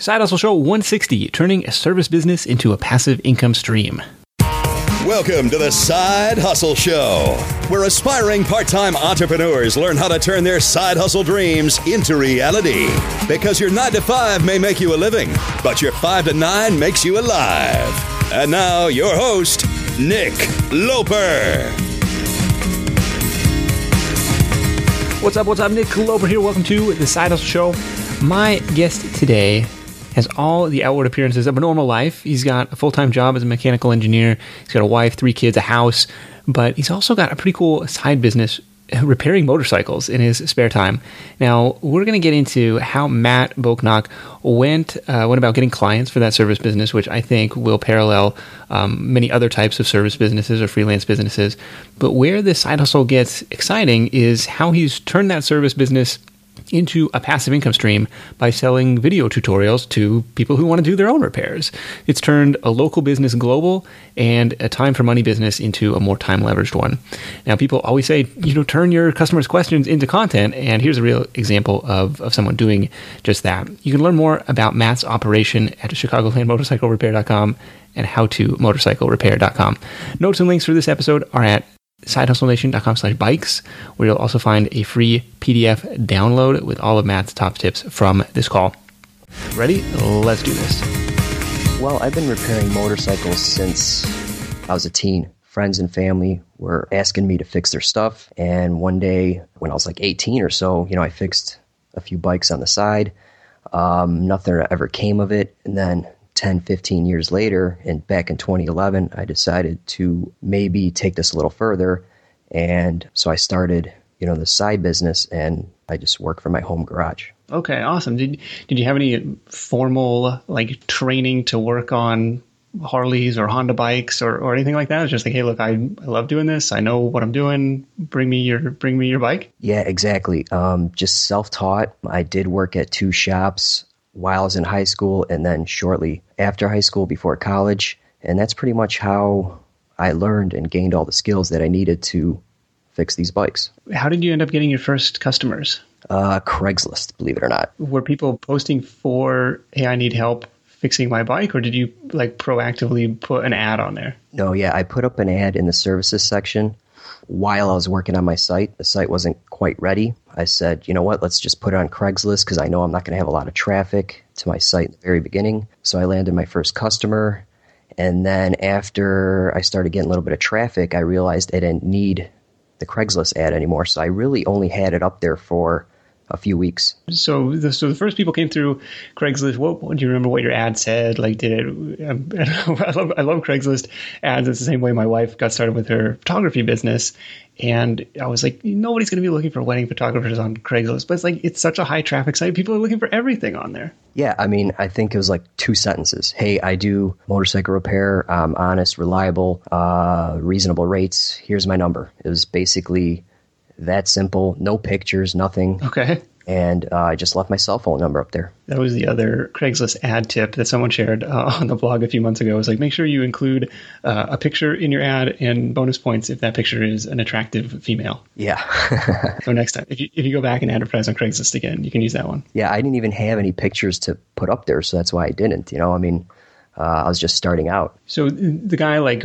Side Hustle Show 160, turning a service business into a passive income stream. Welcome to the Side Hustle Show, where aspiring part time entrepreneurs learn how to turn their side hustle dreams into reality. Because your 9 to 5 may make you a living, but your 5 to 9 makes you alive. And now, your host, Nick Loper. What's up? What's up? Nick Loper here. Welcome to the Side Hustle Show. My guest today has all the outward appearances of a normal life. He's got a full time job as a mechanical engineer. He's got a wife, three kids, a house, but he's also got a pretty cool side business repairing motorcycles in his spare time. Now, we're going to get into how Matt Bochnak went uh, went about getting clients for that service business, which I think will parallel um, many other types of service businesses or freelance businesses. But where this side hustle gets exciting is how he's turned that service business into a passive income stream by selling video tutorials to people who want to do their own repairs. It's turned a local business global and a time for money business into a more time leveraged one. Now, people always say, you know, turn your customers' questions into content, and here's a real example of, of someone doing just that. You can learn more about Matt's operation at ChicagolandMotorcycleRepair.com and howtomotorcyclerepair.com. Notes and links for this episode are at sidehustlenation.com slash bikes, where you'll also find a free PDF download with all of Matt's top tips from this call. Ready? Let's do this. Well, I've been repairing motorcycles since I was a teen. Friends and family were asking me to fix their stuff. And one day, when I was like 18 or so, you know, I fixed a few bikes on the side. Um, nothing ever came of it. And then 10, 15 years later, and back in 2011, I decided to maybe take this a little further. And so I started, you know, the side business and I just work from my home garage. Okay, awesome. Did did you have any formal like training to work on Harleys or Honda bikes or, or anything like that? It's just like, hey, look, I, I love doing this. I know what I'm doing. Bring me your bring me your bike. Yeah, exactly. Um, just self taught. I did work at two shops while I was in high school and then shortly after high school before college. And that's pretty much how I learned and gained all the skills that I needed to fix these bikes. How did you end up getting your first customers? Uh, Craigslist, believe it or not. Were people posting for, hey, I need help fixing my bike, or did you like proactively put an ad on there? No, yeah, I put up an ad in the services section while I was working on my site. The site wasn't quite ready. I said, you know what, let's just put it on Craigslist because I know I'm not going to have a lot of traffic to my site in the very beginning. So I landed my first customer. And then after I started getting a little bit of traffic, I realized I didn't need the Craigslist ad anymore. So I really only had it up there for a few weeks. So, the, so the first people came through Craigslist. What, what do you remember? What your ad said? Like, did it? Um, I love I love Craigslist ads. It's the same way my wife got started with her photography business, and I was like, nobody's going to be looking for wedding photographers on Craigslist, but it's like it's such a high traffic site. People are looking for everything on there. Yeah, I mean, I think it was like two sentences. Hey, I do motorcycle repair. I'm honest, reliable, uh, reasonable rates. Here's my number. It was basically that simple. No pictures, nothing. Okay. And uh, I just left my cell phone number up there. That was the other Craigslist ad tip that someone shared uh, on the blog a few months ago. It was like, make sure you include uh, a picture in your ad and bonus points if that picture is an attractive female. Yeah. so next time, if you, if you go back and advertise on Craigslist again, you can use that one. Yeah, I didn't even have any pictures to put up there, so that's why I didn't. You know, I mean, uh, I was just starting out. So the guy like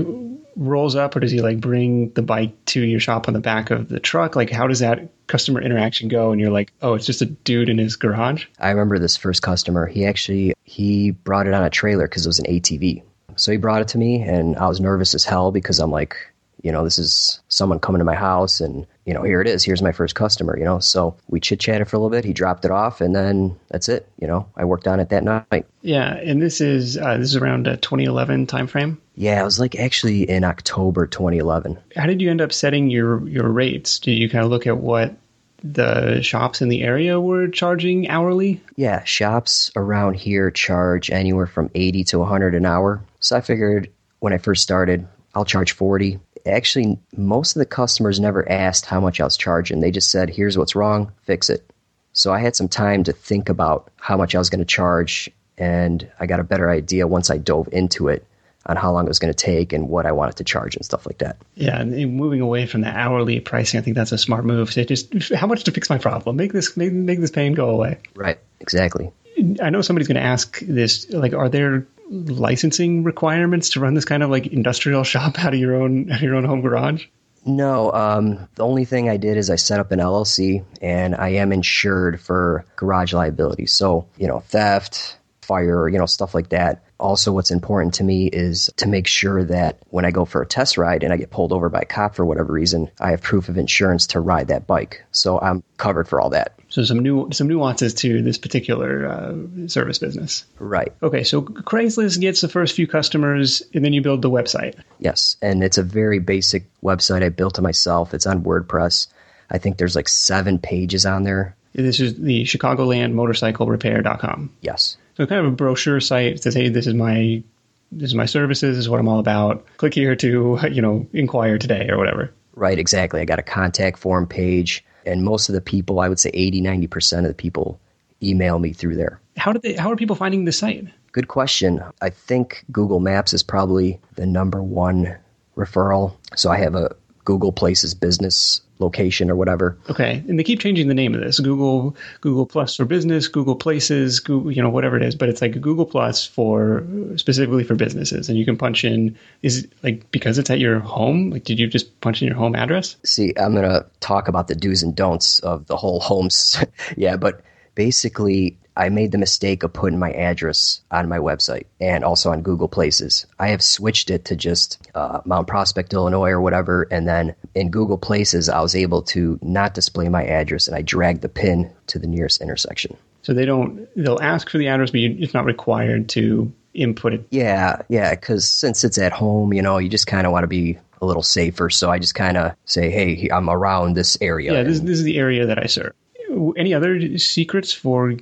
rolls up, or does he like bring the bike to your shop on the back of the truck? Like, how does that customer interaction go? And you're like, oh, it's just a dude in his garage. I remember this first customer. He actually he brought it on a trailer because it was an ATV. So he brought it to me, and I was nervous as hell because I'm like, you know, this is someone coming to my house, and you know, here it is. Here's my first customer. You know, so we chit chatted for a little bit. He dropped it off, and then that's it. You know, I worked on it that night. Yeah, and this is uh, this is around a 2011 timeframe. Yeah, it was like actually in October 2011. How did you end up setting your your rates? Did you kind of look at what the shops in the area were charging hourly? Yeah, shops around here charge anywhere from 80 to 100 an hour. So I figured when I first started, I'll charge 40. Actually, most of the customers never asked how much I was charging. They just said, "Here's what's wrong, fix it." So I had some time to think about how much I was going to charge and I got a better idea once I dove into it on how long it was going to take and what I wanted to charge and stuff like that. Yeah, and moving away from the hourly pricing, I think that's a smart move. So just how much to fix my problem? Make this make, make this pain go away. Right, exactly. I know somebody's going to ask this. Like, are there licensing requirements to run this kind of like industrial shop out of your own out of your own home garage? No, um, the only thing I did is I set up an LLC and I am insured for garage liability. So, you know, theft, fire, you know, stuff like that. Also, what's important to me is to make sure that when I go for a test ride and I get pulled over by a cop for whatever reason, I have proof of insurance to ride that bike. So I'm covered for all that. So some new some nuances to this particular uh, service business. Right. Okay, so Craigslist gets the first few customers, and then you build the website. Yes, and it's a very basic website I built it myself. It's on WordPress. I think there's like seven pages on there. This is the Chicagoland Motorcycle Repair.com. Yes. So kind of a brochure site says, "Hey, this is my this is my services. This is what I'm all about. Click here to you know inquire today or whatever." Right. Exactly. I got a contact form page, and most of the people, I would say 80, 90 percent of the people, email me through there. How did they? How are people finding the site? Good question. I think Google Maps is probably the number one referral. So I have a Google Places business location or whatever. Okay, and they keep changing the name of this Google Google Plus for business, Google Places, Google, you know whatever it is, but it's like Google Plus for specifically for businesses, and you can punch in is like because it's at your home. Like, did you just punch in your home address? See, I'm gonna talk about the do's and don'ts of the whole homes. yeah, but basically I made the mistake of putting my address on my website and also on Google Places. I have switched it to just uh, Mount Prospect, Illinois, or whatever. And then in Google Places, I was able to not display my address and I dragged the pin to the nearest intersection. So they don't, they'll ask for the address, but you, it's not required to input it. Yeah, yeah, because since it's at home, you know, you just kind of want to be a little safer. So I just kind of say, hey, I'm around this area. Yeah, this, this is the area that I serve. Any other secrets for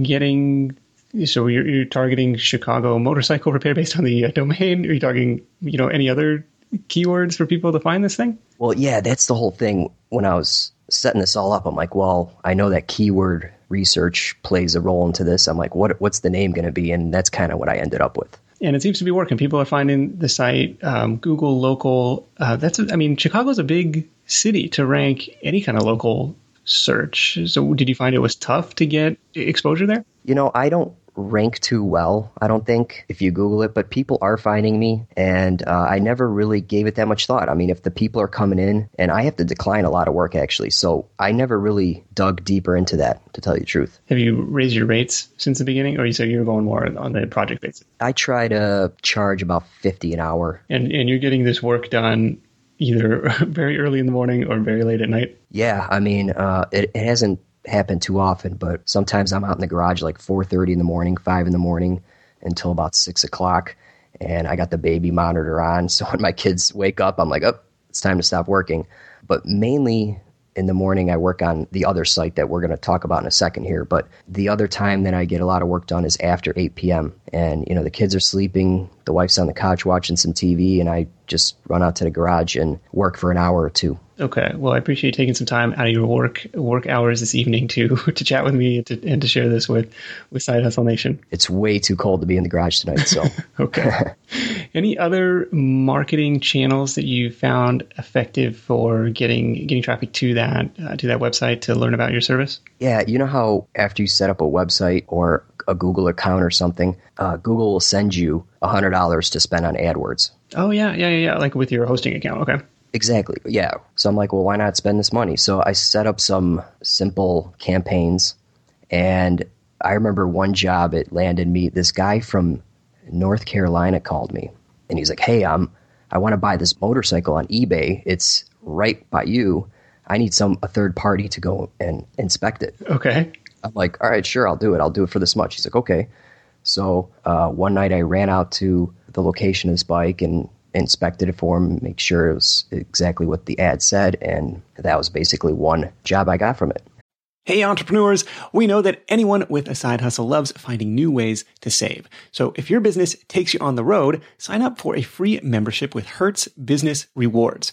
getting so you're, you're targeting Chicago motorcycle repair based on the uh, domain. Are you talking, you know, any other keywords for people to find this thing? Well, yeah, that's the whole thing. When I was setting this all up, I'm like, well, I know that keyword research plays a role into this. I'm like, what what's the name going to be? And that's kind of what I ended up with. And it seems to be working. People are finding the site. Um, Google local. Uh, that's. I mean, Chicago's a big city to rank any kind of local search. So, did you find it was tough to get exposure there? You know, I don't rank too well, I don't think, if you Google it, but people are finding me, and uh, I never really gave it that much thought. I mean, if the people are coming in, and I have to decline a lot of work actually, so I never really dug deeper into that, to tell you the truth. Have you raised your rates since the beginning, or you said you're going more on the project basis? I try to charge about 50 an hour. And, and you're getting this work done either very early in the morning or very late at night? Yeah, I mean, uh, it, it hasn't happened too often, but sometimes I'm out in the garage like 4:30 in the morning, five in the morning, until about six o'clock, and I got the baby monitor on. So when my kids wake up, I'm like, oh, it's time to stop working. But mainly in the morning, I work on the other site that we're going to talk about in a second here. But the other time that I get a lot of work done is after 8 p.m. And, you know, the kids are sleeping, the wife's on the couch watching some TV, and I just run out to the garage and work for an hour or two. Okay. Well, I appreciate you taking some time out of your work work hours this evening to to chat with me and to, and to share this with with Side Hustle Nation. It's way too cold to be in the garage tonight. So, okay. Any other marketing channels that you found effective for getting getting traffic to that uh, to that website to learn about your service? Yeah, you know how after you set up a website or a Google account or something, uh, Google will send you hundred dollars to spend on AdWords. Oh yeah, yeah, yeah, like with your hosting account. Okay. Exactly. Yeah. So I'm like, well, why not spend this money? So I set up some simple campaigns. And I remember one job, it landed me. This guy from North Carolina called me and he's like, hey, I'm, I want to buy this motorcycle on eBay. It's right by you. I need some, a third party to go and inspect it. Okay. I'm like, all right, sure, I'll do it. I'll do it for this much. He's like, okay. So uh, one night I ran out to the location of his bike and inspected it for him, make sure it was exactly what the ad said, and that was basically one job I got from it. Hey, entrepreneurs, we know that anyone with a side hustle loves finding new ways to save. So if your business takes you on the road, sign up for a free membership with Hertz Business Rewards.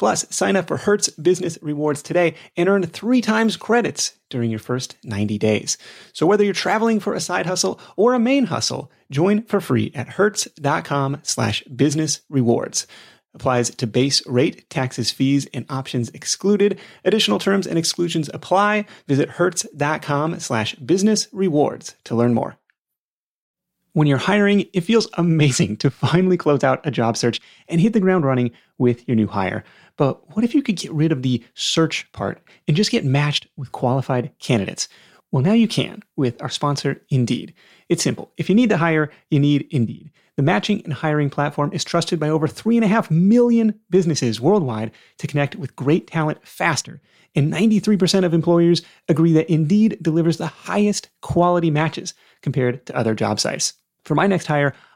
Plus, sign up for Hertz Business Rewards today and earn three times credits during your first 90 days. So whether you're traveling for a side hustle or a main hustle, join for free at hertz.com slash business rewards. Applies to base rate, taxes, fees, and options excluded. Additional terms and exclusions apply. Visit hertz.com slash business rewards to learn more. When you're hiring, it feels amazing to finally close out a job search and hit the ground running with your new hire. But what if you could get rid of the search part and just get matched with qualified candidates? Well, now you can with our sponsor, Indeed. It's simple. If you need to hire, you need Indeed. The matching and hiring platform is trusted by over 3.5 million businesses worldwide to connect with great talent faster. And 93% of employers agree that Indeed delivers the highest quality matches compared to other job sites. For my next hire,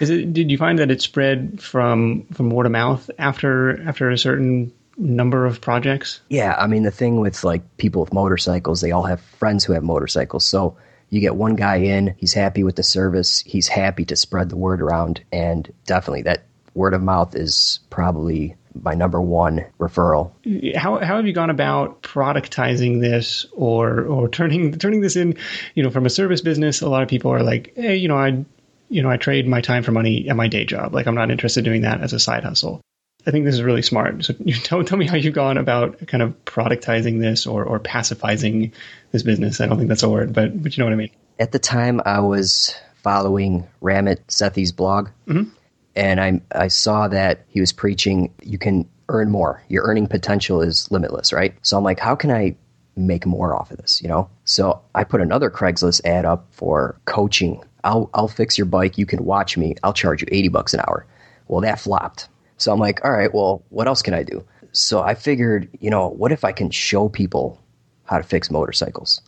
Is it, did you find that it spread from from word of mouth after after a certain number of projects? Yeah, I mean the thing with like people with motorcycles, they all have friends who have motorcycles. So you get one guy in, he's happy with the service, he's happy to spread the word around, and definitely that word of mouth is probably my number one referral. How, how have you gone about productizing this or or turning turning this in, you know, from a service business? A lot of people are like, hey, you know, I you know, I trade my time for money at my day job. Like I'm not interested in doing that as a side hustle. I think this is really smart. So you tell, tell me how you've gone about kind of productizing this or, or pacifying this business. I don't think that's a word, but, but you know what I mean. At the time, I was following Ramit Sethi's blog, mm-hmm. and I, I saw that he was preaching you can earn more. Your earning potential is limitless, right? So I'm like, how can I make more off of this, you know? So I put another Craigslist ad up for coaching I'll I'll fix your bike. You can watch me. I'll charge you eighty bucks an hour. Well, that flopped. So I'm like, all right, well, what else can I do? So I figured, you know, what if I can show people how to fix motorcycles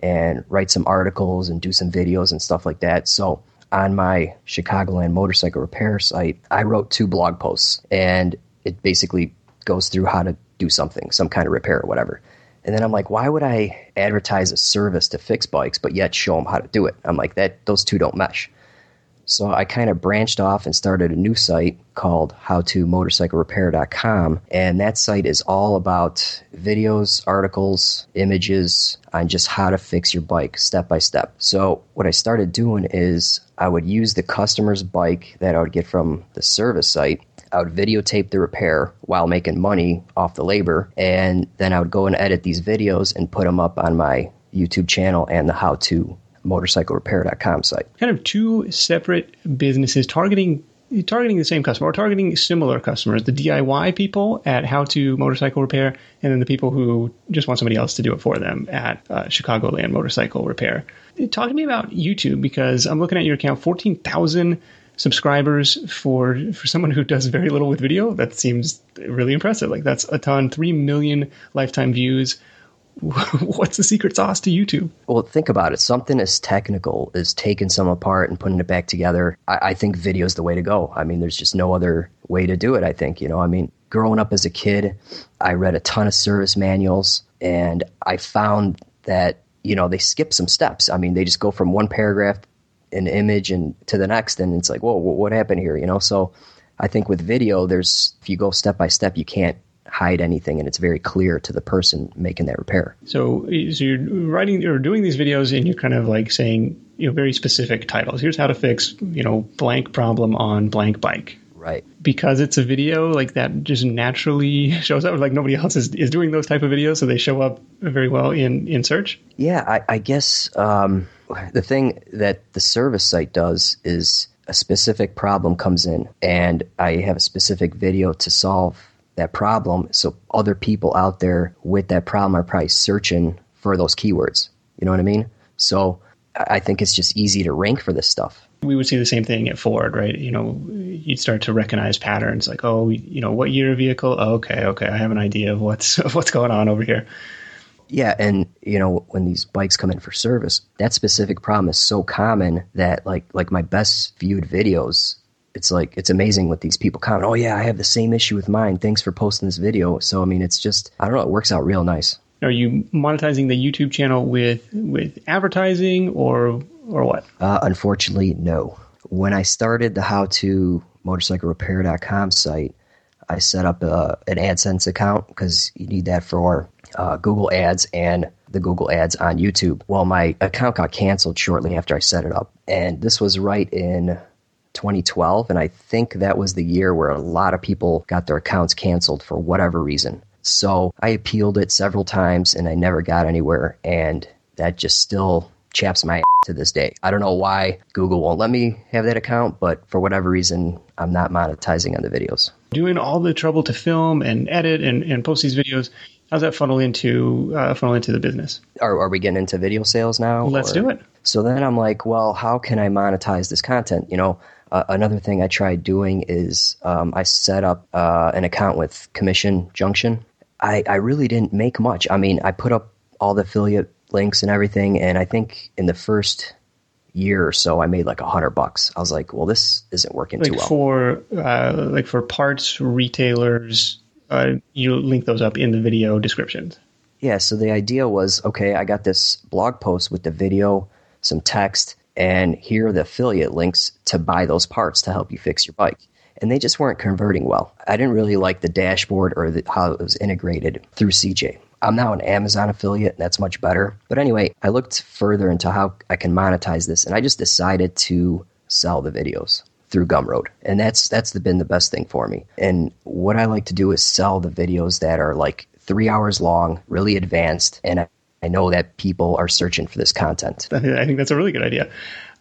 and write some articles and do some videos and stuff like that. So on my Chicagoland motorcycle repair site, I wrote two blog posts and it basically goes through how to do something, some kind of repair or whatever. And then I'm like, why would I advertise a service to fix bikes, but yet show them how to do it? I'm like, that those two don't mesh. So I kind of branched off and started a new site called howtomotorcyclerepair.com. And that site is all about videos, articles, images on just how to fix your bike step by step. So what I started doing is I would use the customer's bike that I would get from the service site I would videotape the repair while making money off the labor, and then I would go and edit these videos and put them up on my YouTube channel and the how to motorcyclerepair.com site. Kind of two separate businesses targeting targeting the same customer or targeting similar customers, the DIY people at How to Motorcycle Repair, and then the people who just want somebody else to do it for them at uh, Chicagoland Motorcycle Repair. Talk to me about YouTube because I'm looking at your account, 14,000 subscribers for for someone who does very little with video. That seems really impressive. Like that's a ton, three million lifetime views. What's the secret sauce to YouTube? Well, think about it. Something as technical as taking some apart and putting it back together. I, I think video is the way to go. I mean, there's just no other way to do it. I think you know. I mean, growing up as a kid, I read a ton of service manuals, and I found that you know they skip some steps. I mean, they just go from one paragraph an image and to the next and it's like whoa what happened here you know? So i think with video there's if you go step by step you can't hide anything and it's very clear to the person making that repair. So, so you're writing or doing these videos and you're kind of like saying you know very specific titles. Here's how to fix you know blank problem on blank bike. Right. because it's a video like that just naturally shows up like nobody else is, is doing those type of videos so they show up very well in in search? Yeah, I, I guess um, the thing that the service site does is a specific problem comes in, and I have a specific video to solve that problem. So other people out there with that problem are probably searching for those keywords. You know what I mean? So I think it's just easy to rank for this stuff. we would see the same thing at Ford, right? You know, you'd start to recognize patterns like, oh, you know, what year vehicle? Oh, okay, okay, I have an idea of what's of what's going on over here. Yeah, and you know when these bikes come in for service, that specific problem is so common that like like my best viewed videos, it's like it's amazing what these people comment. Oh yeah, I have the same issue with mine. Thanks for posting this video. So I mean, it's just I don't know, it works out real nice. Are you monetizing the YouTube channel with with advertising or or what? Uh, unfortunately, no. When I started the how to motorcyclerepair.com site, I set up a, an AdSense account because you need that for uh, Google Ads and the Google Ads on YouTube. Well, my account got canceled shortly after I set it up. And this was right in 2012. And I think that was the year where a lot of people got their accounts canceled for whatever reason. So I appealed it several times and I never got anywhere. And that just still chaps my ass to this day. I don't know why Google won't let me have that account, but for whatever reason, I'm not monetizing on the videos. Doing all the trouble to film and edit and, and post these videos, how's that funnel into uh, funnel into the business? Are, are we getting into video sales now? Let's or- do it. So then I'm like, well, how can I monetize this content? You know, uh, another thing I tried doing is um, I set up uh, an account with Commission Junction. I, I really didn't make much. I mean, I put up all the affiliate links and everything, and I think in the first year or so, I made like a hundred bucks. I was like, well, this isn't working too Like well. for uh, like for parts retailers, uh, you link those up in the video descriptions. Yeah, so the idea was okay, I got this blog post with the video, some text, and here are the affiliate links to buy those parts to help you fix your bike. And they just weren't converting well. I didn't really like the dashboard or the, how it was integrated through CJ. I'm now an Amazon affiliate, and that's much better. But anyway, I looked further into how I can monetize this, and I just decided to sell the videos through Gumroad, and that's that's been the best thing for me. And what I like to do is sell the videos that are like three hours long, really advanced, and I, I know that people are searching for this content. I think that's a really good idea.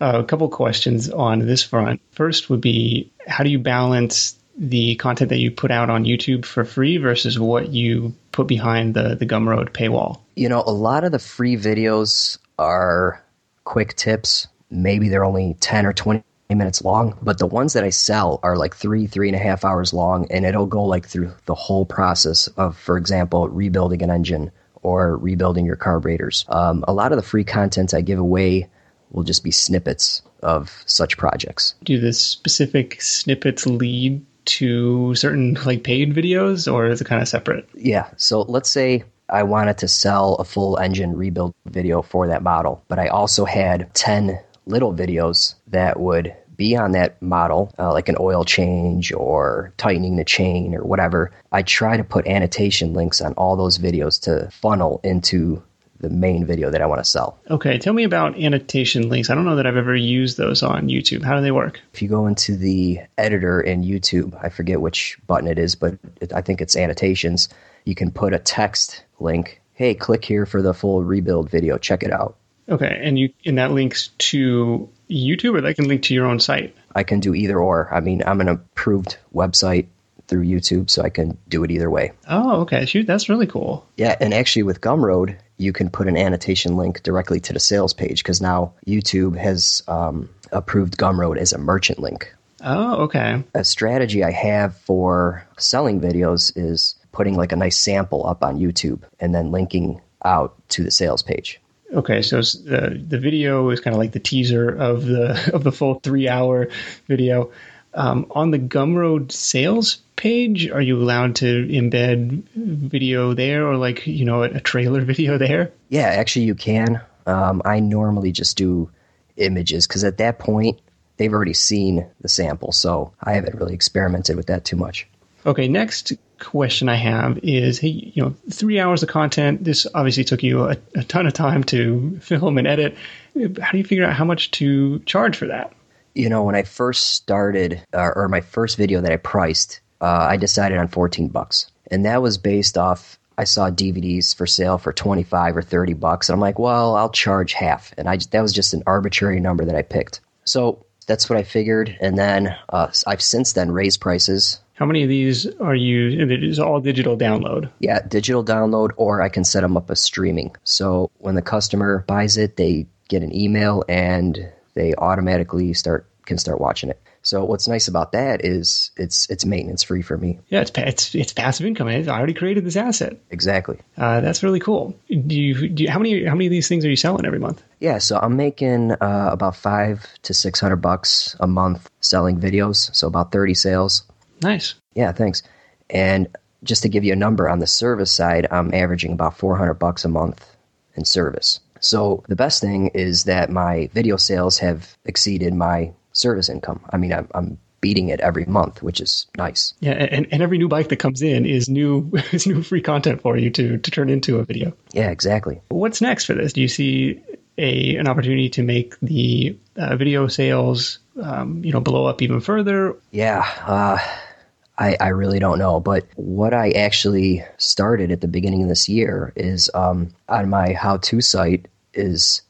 Uh, a couple questions on this front. First would be how do you balance the content that you put out on YouTube for free versus what you put behind the the Gumroad paywall? You know, a lot of the free videos are quick tips. Maybe they're only 10 or 20 minutes long, but the ones that I sell are like three, three and a half hours long, and it'll go like through the whole process of, for example, rebuilding an engine or rebuilding your carburetors. Um, a lot of the free content I give away will just be snippets of such projects. Do the specific snippets lead to certain like paid videos, or is it kind of separate? Yeah. So let's say I wanted to sell a full engine rebuild video for that model, but I also had 10 little videos that would be on that model, uh, like an oil change or tightening the chain or whatever. I try to put annotation links on all those videos to funnel into the main video that I want to sell. Okay, tell me about annotation links. I don't know that I've ever used those on YouTube. How do they work? If you go into the editor in YouTube, I forget which button it is, but it, I think it's annotations. You can put a text link. Hey, click here for the full rebuild video. Check it out. Okay, and you and that links to YouTube, or that can link to your own site. I can do either or. I mean, I'm an approved website through YouTube, so I can do it either way. Oh, okay. Shoot, that's really cool. Yeah, and actually with Gumroad, you can put an annotation link directly to the sales page because now YouTube has um, approved Gumroad as a merchant link. Oh, okay. A strategy I have for selling videos is putting like a nice sample up on YouTube and then linking out to the sales page. Okay, so the the video is kind of like the teaser of the of the full three hour video. Um, on the Gumroad sales page, are you allowed to embed video there, or like you know a, trailer video there? Yeah, actually, you can. Um, I normally just do images because at that point, they've already seen the sample, so I haven't really experimented with that too much. Okay, next question I have is, hey, you know, three hours of content. This obviously took you a, a ton of time to film and edit. How do you figure out how much to charge for that? You know, when I first started, uh, or my first video that I priced, uh, I decided on 14 bucks. And that was based off, I saw DVDs for sale for 25 or 30 bucks. And I'm like, well, I'll charge half. And I that was just an arbitrary number that I picked. So that's what I figured. And then uh, I've since then raised prices. How many of these are you? And it is all digital download. Yeah, digital download, or I can set them up as streaming. So when the customer buys it, they get an email and they automatically start can start watching it. So what's nice about that is it's it's maintenance free for me. Yeah, it's it's it's passive income. I already created this asset. Exactly. Uh, that's really cool. Do you, do you, how many how many of these things are you selling every month? Yeah, so I'm making uh, about five to six hundred bucks a month selling videos. So about thirty sales. Nice. Yeah, thanks. And just to give you a number on the service side, I'm averaging about four hundred bucks a month in service. So the best thing is that my video sales have exceeded my service income. I mean, I'm, I'm beating it every month, which is nice. Yeah, and, and every new bike that comes in is new is new free content for you to to turn into a video. Yeah, exactly. What's next for this? Do you see a an opportunity to make the uh, video sales, um, you know, blow up even further? Yeah. Uh, I, I really don't know. But what I actually started at the beginning of this year is um, on my how to site is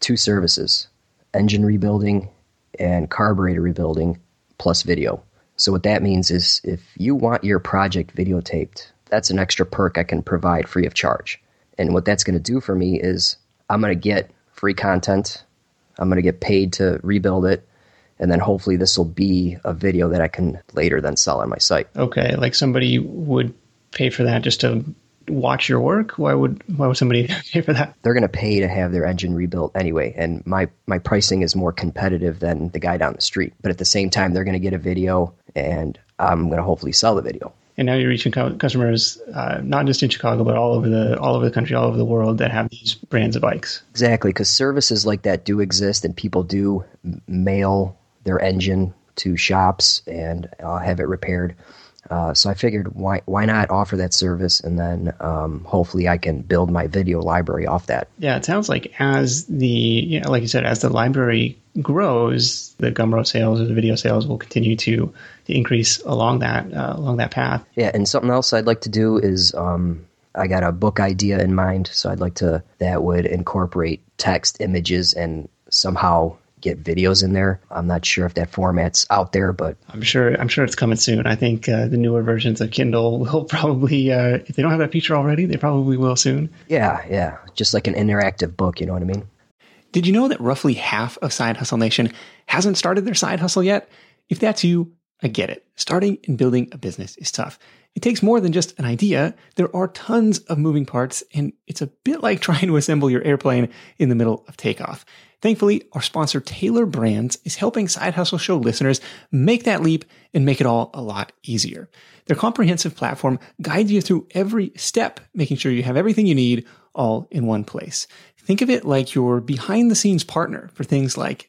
two services engine rebuilding and carburetor rebuilding plus video. So, what that means is if you want your project videotaped, that's an extra perk I can provide free of charge. And what that's going to do for me is I'm going to get free content, I'm going to get paid to rebuild it, and then hopefully this will be a video that I can later then sell on my site. Okay, like somebody would pay for that just to watch your work? Why would why would somebody pay for that? They're going to pay to have their engine rebuilt anyway, and my my pricing is more competitive than the guy down the street. But at the same time, they're going to get a video, and I'm going to hopefully sell the video. And now you're reaching customers uh, not just in Chicago, but all over the all over the country, all over the world that have these brands of bikes. Exactly, because services like that do exist, and people do mail their engine to shops and uh, have it repaired. Uh, so I figured why why not offer that service and then um, hopefully I can build my video library off that. Yeah, it sounds like as the you know, like you said, as the library grows, the Gumroad sales or the video sales will continue to, to increase along that uh, along that path. Yeah, and something else I'd like to do is um, I got a book idea in mind, so I'd like to that would incorporate text, images, and somehow get videos in there. I'm not sure if that format's out there, but I'm sure I'm sure it's coming soon. I think uh, the newer versions of Kindle will probably, uh, if they don't have that feature already, they probably will soon. Yeah, yeah, just like an interactive book. You know what I mean? Did you know that roughly half of Side Hustle Nation hasn't started their side hustle yet? If that's you, I get it. Starting and building a business is tough. It takes more than just an idea. There are tons of moving parts, and it's a bit like trying to assemble your airplane in the middle of takeoff. Thankfully, our sponsor Tailor Brands is helping Side Hustle Show listeners make that leap and make it all a lot easier. Their comprehensive platform guides you through every step, making sure you have everything you need all in one place. Think of it like your behind the scenes partner for things like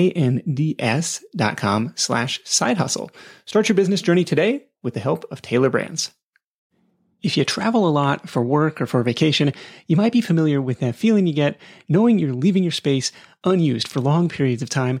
T-A-I-L-O-R-B-R-A-N-D-S dot com slash side hustle. Start your business journey today with the help of Tailor Brands. If you travel a lot for work or for vacation, you might be familiar with that feeling you get knowing you're leaving your space unused for long periods of time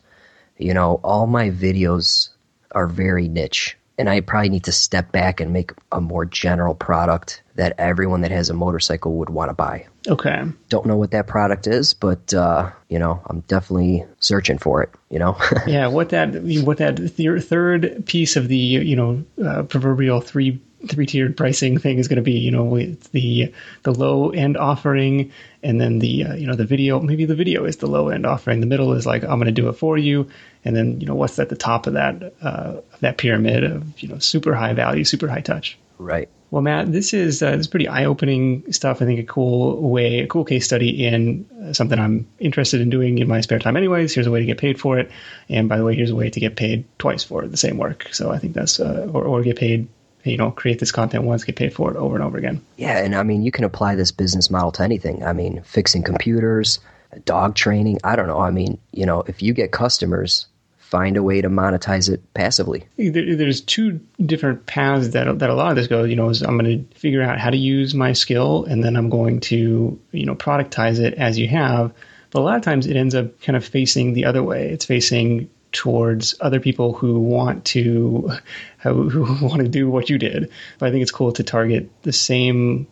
You know, all my videos are very niche and I probably need to step back and make a more general product that everyone that has a motorcycle would want to buy. Okay. Don't know what that product is, but uh, you know, I'm definitely searching for it. You know. yeah, what that what that th- third piece of the you know uh, proverbial three three tiered pricing thing is going to be. You know, the the low end offering, and then the uh, you know the video. Maybe the video is the low end offering. The middle is like I'm going to do it for you, and then you know what's at the top of that uh, that pyramid of you know super high value, super high touch. Right. Well, Matt, this is uh, this is pretty eye opening stuff. I think a cool way, a cool case study in uh, something I'm interested in doing in my spare time. Anyways, here's a way to get paid for it, and by the way, here's a way to get paid twice for the same work. So I think that's uh, or or get paid you know, create this content once, get paid for it over and over again. Yeah, and I mean, you can apply this business model to anything. I mean, fixing computers, dog training. I don't know. I mean, you know, if you get customers, find a way to monetize it passively. There's two different paths that that a lot of this goes. You know, is I'm going to figure out how to use my skill, and then I'm going to you know productize it as you have. But a lot of times it ends up kind of facing the other way. It's facing towards other people who want to who want to do what you did. But I think it's cool to target the same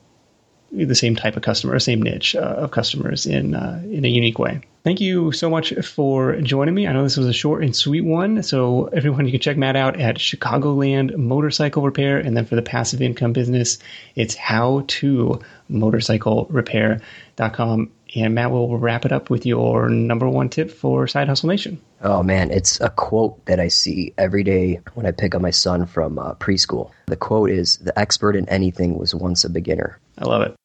the same type of customer, same niche uh, of customers in uh, in a unique way. Thank you so much for joining me. I know this was a short and sweet one, so everyone you can check Matt out at Chicagoland Motorcycle Repair, and then for the passive income business, it's how to motorcyclerepair.com. And Matt will wrap it up with your number one tip for Side Hustle Nation. Oh man, it's a quote that I see every day when I pick up my son from uh, preschool. The quote is The expert in anything was once a beginner. I love it.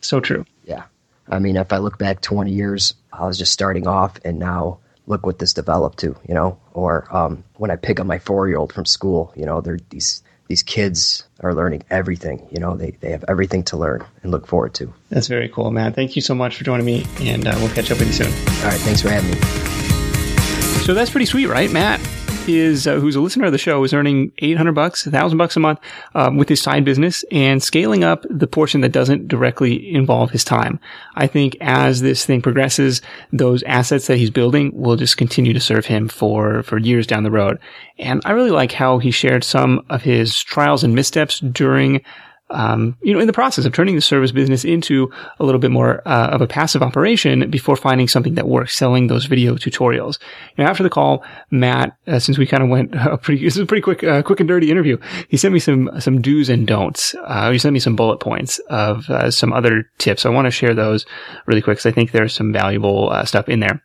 So true. Yeah. I mean, if I look back 20 years, I was just starting off, and now look what this developed to, you know? Or um, when I pick up my four year old from school, you know, they're these these kids are learning everything. You know, they, they have everything to learn and look forward to. That's very cool, man. Thank you so much for joining me, and uh, we'll catch up with you soon. All right. Thanks for having me. So that's pretty sweet, right? Matt is, uh, who's a listener of the show, is earning 800 bucks, 1000 bucks a month um, with his side business and scaling up the portion that doesn't directly involve his time. I think as this thing progresses, those assets that he's building will just continue to serve him for, for years down the road. And I really like how he shared some of his trials and missteps during um, you know, in the process of turning the service business into a little bit more uh, of a passive operation before finding something that works, selling those video tutorials. You know, after the call, Matt, uh, since we kind of went pretty, this is a pretty quick, uh, quick and dirty interview. He sent me some some do's and don'ts. Uh, he sent me some bullet points of uh, some other tips. I want to share those really quick because I think there's some valuable stuff in there.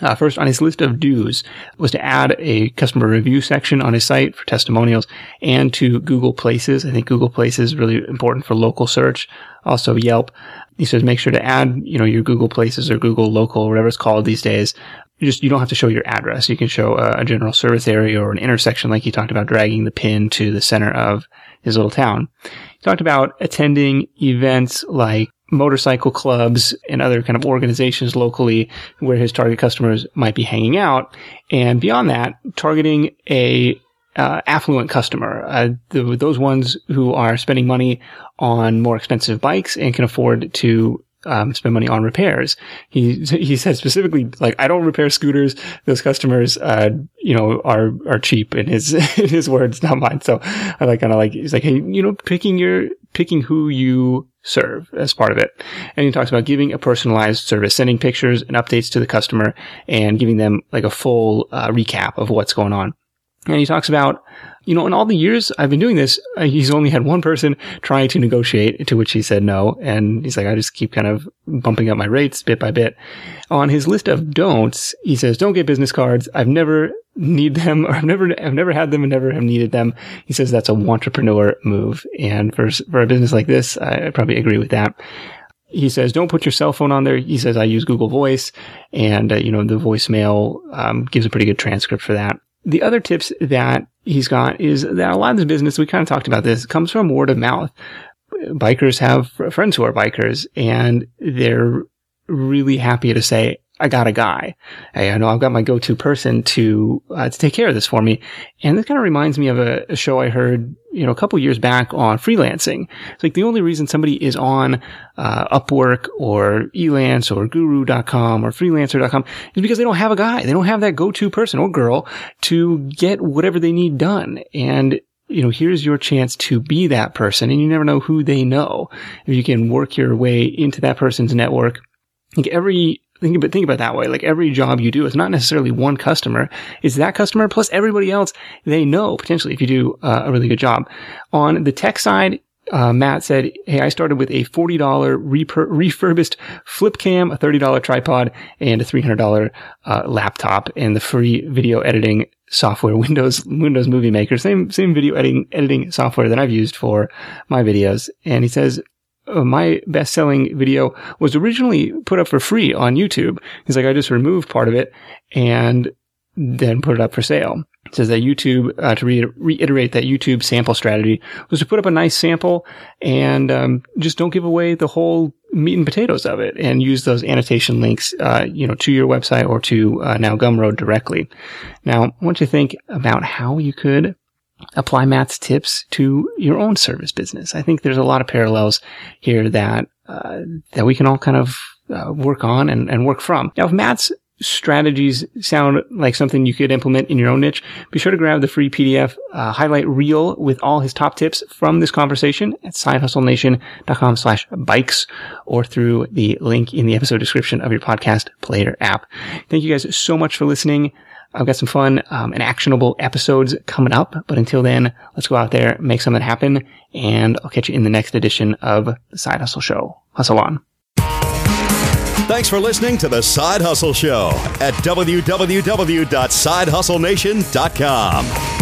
Uh, first on his list of do's was to add a customer review section on his site for testimonials and to Google Places. I think Google Places is really important for local search. Also Yelp. He says make sure to add, you know, your Google Places or Google Local, whatever it's called these days. You just, you don't have to show your address. You can show a, a general service area or an intersection like he talked about dragging the pin to the center of his little town. He talked about attending events like motorcycle clubs and other kind of organizations locally where his target customers might be hanging out. And beyond that, targeting a uh, affluent customer, uh, the, those ones who are spending money on more expensive bikes and can afford to um, spend money on repairs. He he said specifically, like I don't repair scooters. Those customers, uh, you know, are are cheap in his in his words, not mine. So I like kind of like he's like, hey, you know, picking your picking who you serve as part of it. And he talks about giving a personalized service, sending pictures and updates to the customer, and giving them like a full uh, recap of what's going on. And he talks about you know, in all the years I've been doing this, uh, he's only had one person trying to negotiate, to which he said no. And he's like, I just keep kind of bumping up my rates bit by bit. On his list of don'ts, he says, don't get business cards. I've never need them or I've never, I've never had them and never have needed them. He says that's a entrepreneur move. And for, for a business like this, I probably agree with that he says, don't put your cell phone on there. He says, I use Google Voice and, uh, you know, the voicemail, um, gives a pretty good transcript for that. The other tips that he's got is that a lot of this business, we kind of talked about this, comes from word of mouth. Bikers have friends who are bikers and they're really happy to say, I got a guy. Hey, I know I've got my go-to person to, uh, to take care of this for me. And this kind of reminds me of a, a show I heard, you know, a couple years back on freelancing. It's like the only reason somebody is on, uh, Upwork or Elance or guru.com or freelancer.com is because they don't have a guy. They don't have that go-to person or girl to get whatever they need done. And you know, here's your chance to be that person and you never know who they know. If you can work your way into that person's network, like every think about think about that way. Like every job you do is not necessarily one customer; it's that customer plus everybody else they know potentially if you do uh, a really good job. On the tech side, uh, Matt said, Hey, I started with a $40 reper- refurbished flip cam, a $30 tripod, and a $300 uh, laptop and the free video editing software, Windows, Windows Movie Maker, same, same video editing, editing software that I've used for my videos. And he says, uh, my best selling video was originally put up for free on YouTube. He's like, I just removed part of it and then put it up for sale. It says that YouTube, uh, to re- reiterate that YouTube sample strategy was to put up a nice sample and um, just don't give away the whole meat and potatoes of it and use those annotation links, uh, you know, to your website or to uh, now Gumroad directly. Now, I want you to think about how you could apply Matt's tips to your own service business. I think there's a lot of parallels here that uh, that we can all kind of uh, work on and, and work from. Now, if Matt's strategies sound like something you could implement in your own niche, be sure to grab the free PDF uh, highlight reel with all his top tips from this conversation at sidehustlenation.com slash bikes or through the link in the episode description of your podcast player app. Thank you guys so much for listening. I've got some fun um, and actionable episodes coming up. But until then, let's go out there, make something happen, and I'll catch you in the next edition of the Side Hustle Show. Hustle on. Thanks for listening to the Side Hustle Show at www.sidehustlenation.com.